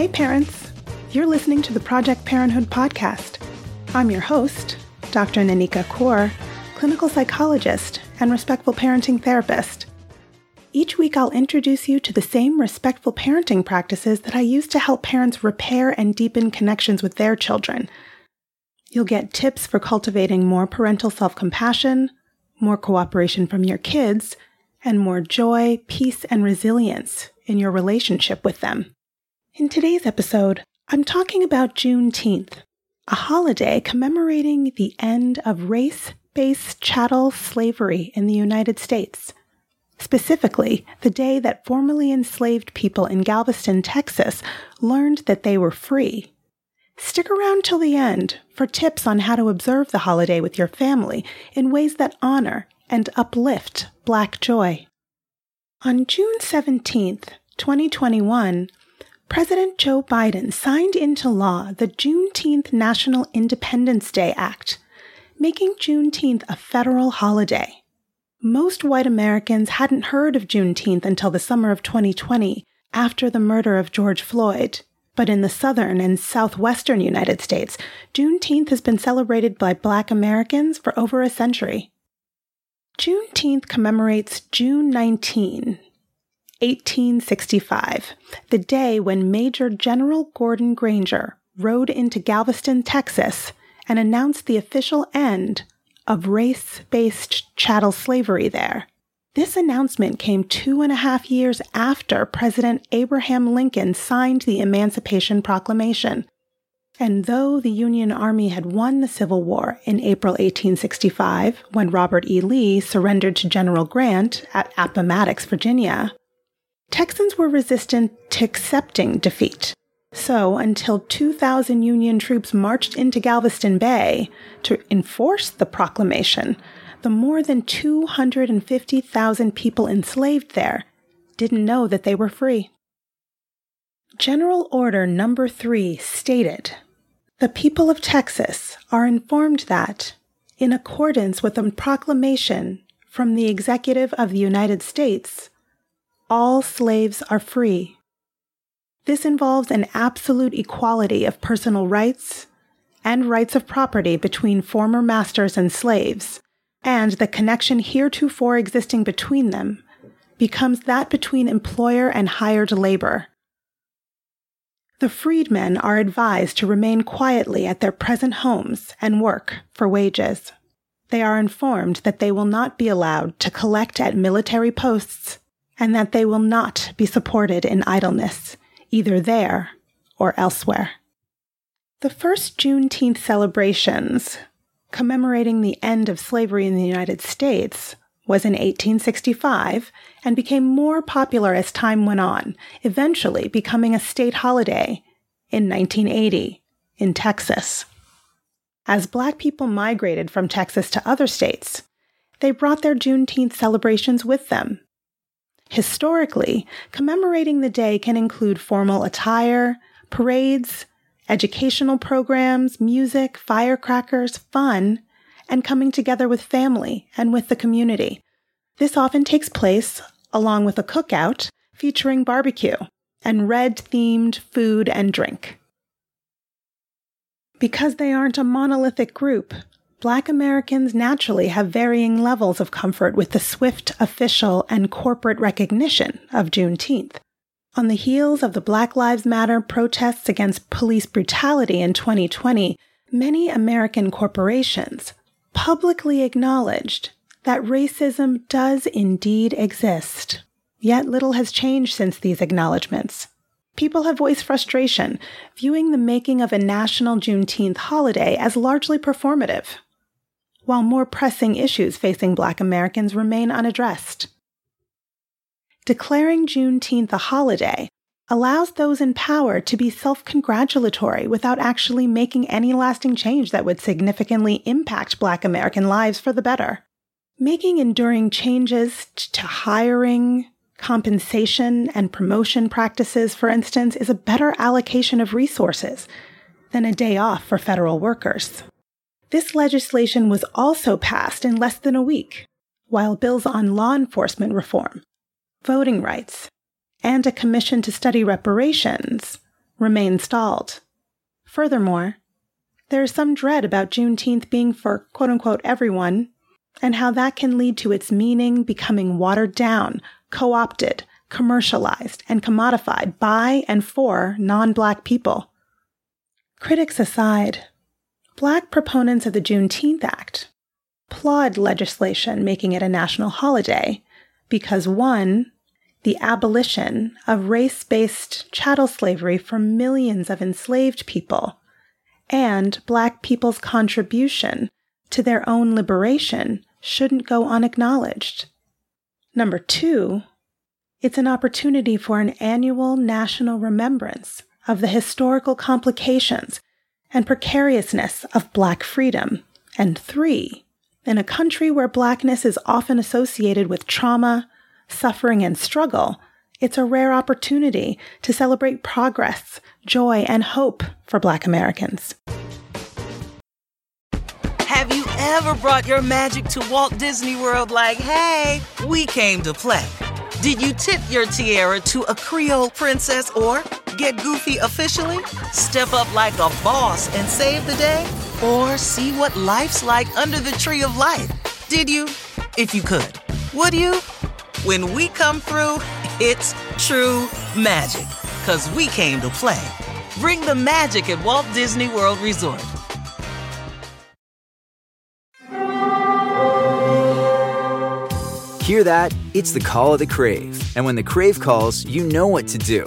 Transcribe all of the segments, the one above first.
Hey, parents. You're listening to the Project Parenthood podcast. I'm your host, Dr. Nanika Kaur, clinical psychologist and respectful parenting therapist. Each week, I'll introduce you to the same respectful parenting practices that I use to help parents repair and deepen connections with their children. You'll get tips for cultivating more parental self compassion, more cooperation from your kids, and more joy, peace, and resilience in your relationship with them. In today's episode, I'm talking about Juneteenth, a holiday commemorating the end of race based chattel slavery in the United States. Specifically, the day that formerly enslaved people in Galveston, Texas learned that they were free. Stick around till the end for tips on how to observe the holiday with your family in ways that honor and uplift Black joy. On June 17th, 2021, President Joe Biden signed into law the Juneteenth National Independence Day Act, making Juneteenth a federal holiday. Most white Americans hadn't heard of Juneteenth until the summer of 2020 after the murder of George Floyd. But in the southern and southwestern United States, Juneteenth has been celebrated by black Americans for over a century. Juneteenth commemorates June 19, 1865, the day when Major General Gordon Granger rode into Galveston, Texas, and announced the official end of race based chattel slavery there. This announcement came two and a half years after President Abraham Lincoln signed the Emancipation Proclamation. And though the Union Army had won the Civil War in April 1865, when Robert E. Lee surrendered to General Grant at Appomattox, Virginia, Texans were resistant to accepting defeat. So, until 2,000 Union troops marched into Galveston Bay to enforce the proclamation, the more than 250,000 people enslaved there didn't know that they were free. General Order Number 3 stated The people of Texas are informed that, in accordance with a proclamation from the Executive of the United States, all slaves are free. This involves an absolute equality of personal rights and rights of property between former masters and slaves, and the connection heretofore existing between them becomes that between employer and hired labor. The freedmen are advised to remain quietly at their present homes and work for wages. They are informed that they will not be allowed to collect at military posts and that they will not be supported in idleness, either there or elsewhere. The first Juneteenth celebrations, commemorating the end of slavery in the United States, was in 1865 and became more popular as time went on, eventually becoming a state holiday in 1980 in Texas. As Black people migrated from Texas to other states, they brought their Juneteenth celebrations with them Historically, commemorating the day can include formal attire, parades, educational programs, music, firecrackers, fun, and coming together with family and with the community. This often takes place along with a cookout featuring barbecue and red themed food and drink. Because they aren't a monolithic group, Black Americans naturally have varying levels of comfort with the swift official and corporate recognition of Juneteenth. On the heels of the Black Lives Matter protests against police brutality in 2020, many American corporations publicly acknowledged that racism does indeed exist. Yet little has changed since these acknowledgments. People have voiced frustration, viewing the making of a national Juneteenth holiday as largely performative, while more pressing issues facing Black Americans remain unaddressed. Declaring Juneteenth a holiday allows those in power to be self congratulatory without actually making any lasting change that would significantly impact Black American lives for the better. Making enduring changes to hiring, compensation, and promotion practices, for instance, is a better allocation of resources than a day off for federal workers. This legislation was also passed in less than a week, while bills on law enforcement reform, voting rights, and a commission to study reparations remain stalled. Furthermore, there is some dread about Juneteenth being for quote unquote everyone, and how that can lead to its meaning becoming watered down, co opted, commercialized, and commodified by and for non black people. Critics aside, black proponents of the Juneteenth Act applaud legislation making it a national holiday because one, the abolition of race based chattel slavery for millions of enslaved people, and Black people's contribution to their own liberation shouldn't go unacknowledged. Number two, it's an opportunity for an annual national remembrance of the historical complications and precariousness of Black freedom. And three, in a country where Blackness is often associated with trauma, suffering, and struggle, it's a rare opportunity to celebrate progress, joy, and hope for Black Americans. Have you ever brought your magic to Walt Disney World like, hey, we came to play? Did you tip your tiara to a Creole princess or get goofy officially? Step up like a boss and save the day? Or see what life's like under the tree of life? Did you? If you could. Would you? When we come through, it's true magic. Cause we came to play. Bring the magic at Walt Disney World Resort. Hear that? It's the call of the Crave. And when the Crave calls, you know what to do.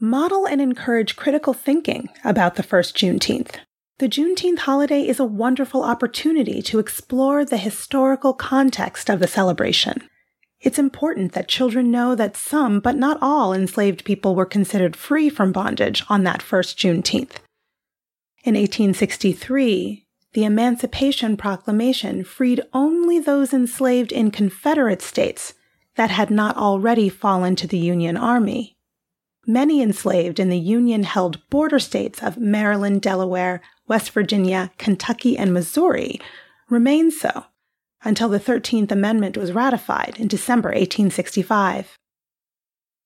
Model and encourage critical thinking about the first Juneteenth. The Juneteenth holiday is a wonderful opportunity to explore the historical context of the celebration. It's important that children know that some, but not all, enslaved people were considered free from bondage on that first Juneteenth. In 1863, the Emancipation Proclamation freed only those enslaved in Confederate states that had not already fallen to the Union Army. Many enslaved in the Union held border states of Maryland, Delaware, West Virginia, Kentucky, and Missouri remained so until the 13th Amendment was ratified in December 1865.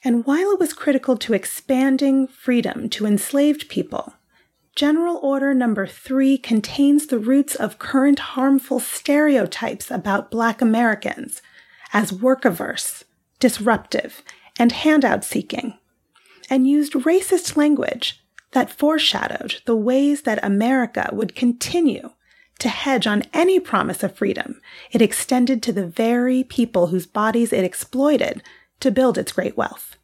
And while it was critical to expanding freedom to enslaved people, General Order Number 3 contains the roots of current harmful stereotypes about Black Americans as work averse, disruptive, and handout seeking, and used racist language that foreshadowed the ways that America would continue to hedge on any promise of freedom it extended to the very people whose bodies it exploited to build its great wealth.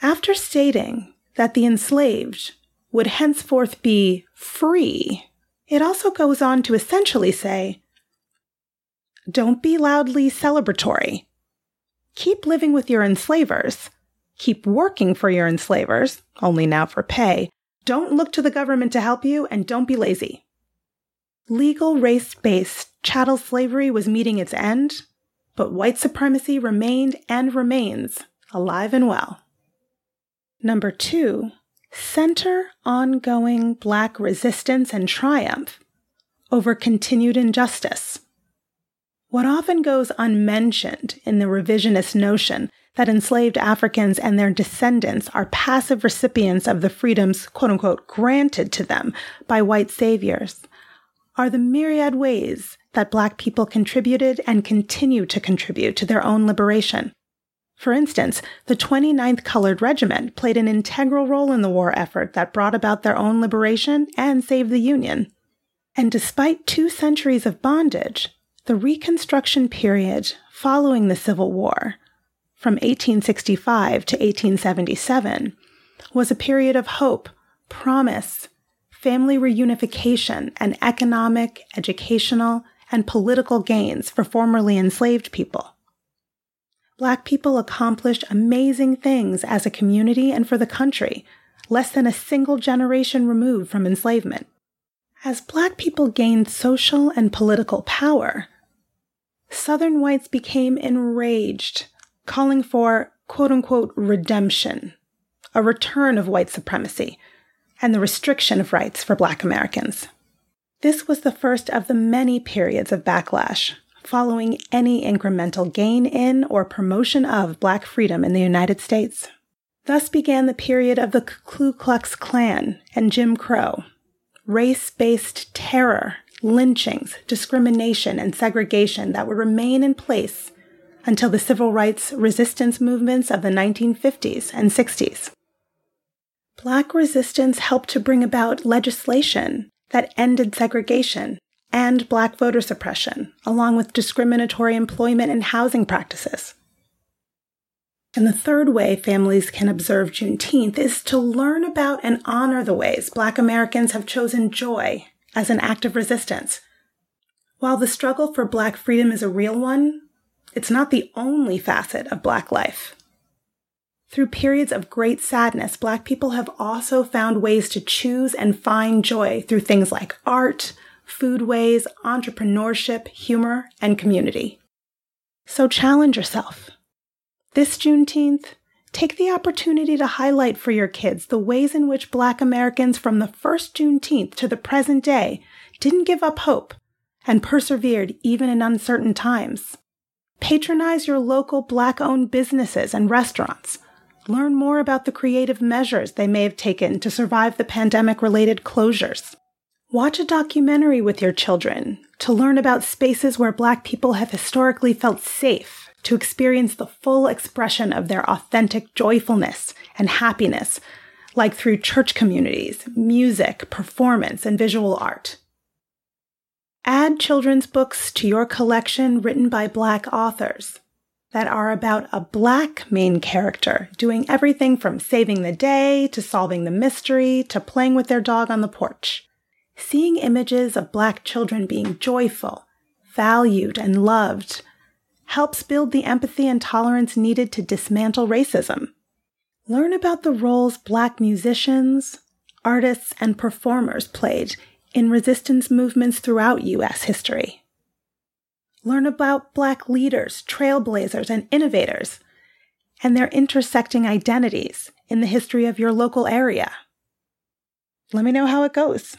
After stating that the enslaved would henceforth be free, it also goes on to essentially say don't be loudly celebratory. Keep living with your enslavers. Keep working for your enslavers, only now for pay. Don't look to the government to help you, and don't be lazy. Legal race based chattel slavery was meeting its end, but white supremacy remained and remains alive and well. Number two, center ongoing Black resistance and triumph over continued injustice. What often goes unmentioned in the revisionist notion that enslaved Africans and their descendants are passive recipients of the freedoms, quote unquote, granted to them by white saviors are the myriad ways that Black people contributed and continue to contribute to their own liberation. For instance, the 29th Colored Regiment played an integral role in the war effort that brought about their own liberation and saved the Union. And despite two centuries of bondage, the Reconstruction period following the Civil War, from 1865 to 1877, was a period of hope, promise, family reunification, and economic, educational, and political gains for formerly enslaved people. Black people accomplished amazing things as a community and for the country, less than a single generation removed from enslavement. As Black people gained social and political power, Southern whites became enraged, calling for quote unquote redemption, a return of white supremacy, and the restriction of rights for Black Americans. This was the first of the many periods of backlash following any incremental gain in or promotion of Black freedom in the United States. Thus began the period of the Ku Klux Klan and Jim Crow, race based terror lynchings, discrimination, and segregation that would remain in place until the civil rights resistance movements of the 1950s and 60s. Black resistance helped to bring about legislation that ended segregation and black voter suppression, along with discriminatory employment and housing practices. And the third way families can observe Juneteenth is to learn about and honor the ways Black Americans have chosen joy as an act of resistance. While the struggle for Black freedom is a real one, it's not the only facet of Black life. Through periods of great sadness, Black people have also found ways to choose and find joy through things like art, foodways, entrepreneurship, humor, and community. So challenge yourself. This Juneteenth, take the opportunity to highlight for your kids the ways in which Black Americans from the first Juneteenth to the present day didn't give up hope and persevered even in uncertain times. Patronize your local Black owned businesses and restaurants. Learn more about the creative measures they may have taken to survive the pandemic related closures. Watch a documentary with your children to learn about spaces where Black people have historically felt safe to experience the full expression of their authentic joyfulness and happiness, like through church communities, music, performance, and visual art. Add children's books to your collection written by Black authors that are about a Black main character doing everything from saving the day to solving the mystery to playing with their dog on the porch. Seeing images of Black children being joyful, valued, and loved helps build the empathy and tolerance needed to dismantle racism. Learn about the roles Black musicians, artists, and performers played in resistance movements throughout U.S. history. Learn about Black leaders, trailblazers, and innovators, and their intersecting identities in the history of your local area. Let me know how it goes.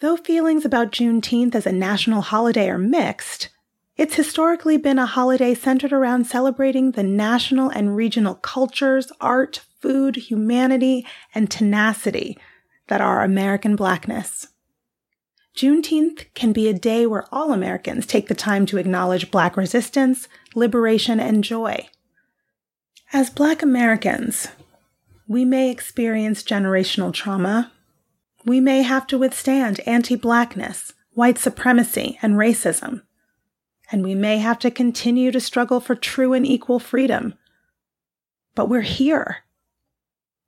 Though feelings about Juneteenth as a national holiday are mixed, it's historically been a holiday centered around celebrating the national and regional cultures, art, food, humanity, and tenacity that are American Blackness. Juneteenth can be a day where all Americans take the time to acknowledge Black resistance, liberation, and joy. As Black Americans, we may experience generational trauma. We may have to withstand anti Blackness, white supremacy, and racism and we may have to continue to struggle for true and equal freedom. But we're here.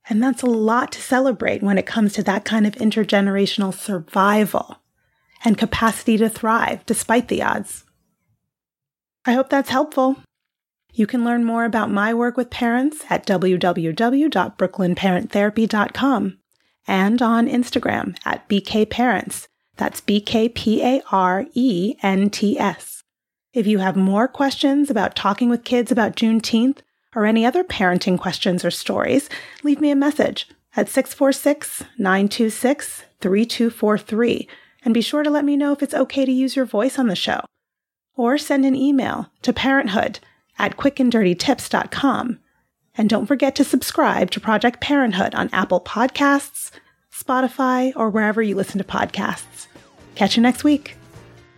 And that's a lot to celebrate when it comes to that kind of intergenerational survival and capacity to thrive despite the odds. I hope that's helpful. You can learn more about my work with parents at www.brooklynparenttherapy.com and on Instagram at BKParents. That's B K P A R E N T S. If you have more questions about talking with kids about Juneteenth or any other parenting questions or stories, leave me a message at 646 926 3243 And be sure to let me know if it's okay to use your voice on the show. Or send an email to parenthood at quickanddirtytips.com. And don't forget to subscribe to Project Parenthood on Apple Podcasts, Spotify, or wherever you listen to podcasts. Catch you next week.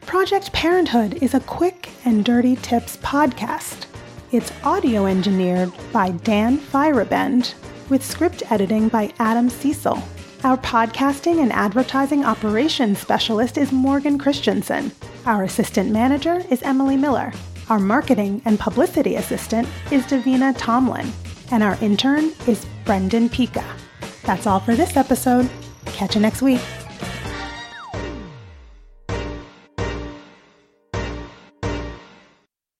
Project Parenthood is a quick and dirty tips podcast. It's audio engineered by Dan Feierabend with script editing by Adam Cecil. Our podcasting and advertising operations specialist is Morgan Christensen. Our assistant manager is Emily Miller. Our marketing and publicity assistant is Davina Tomlin. And our intern is Brendan Pika. That's all for this episode. Catch you next week.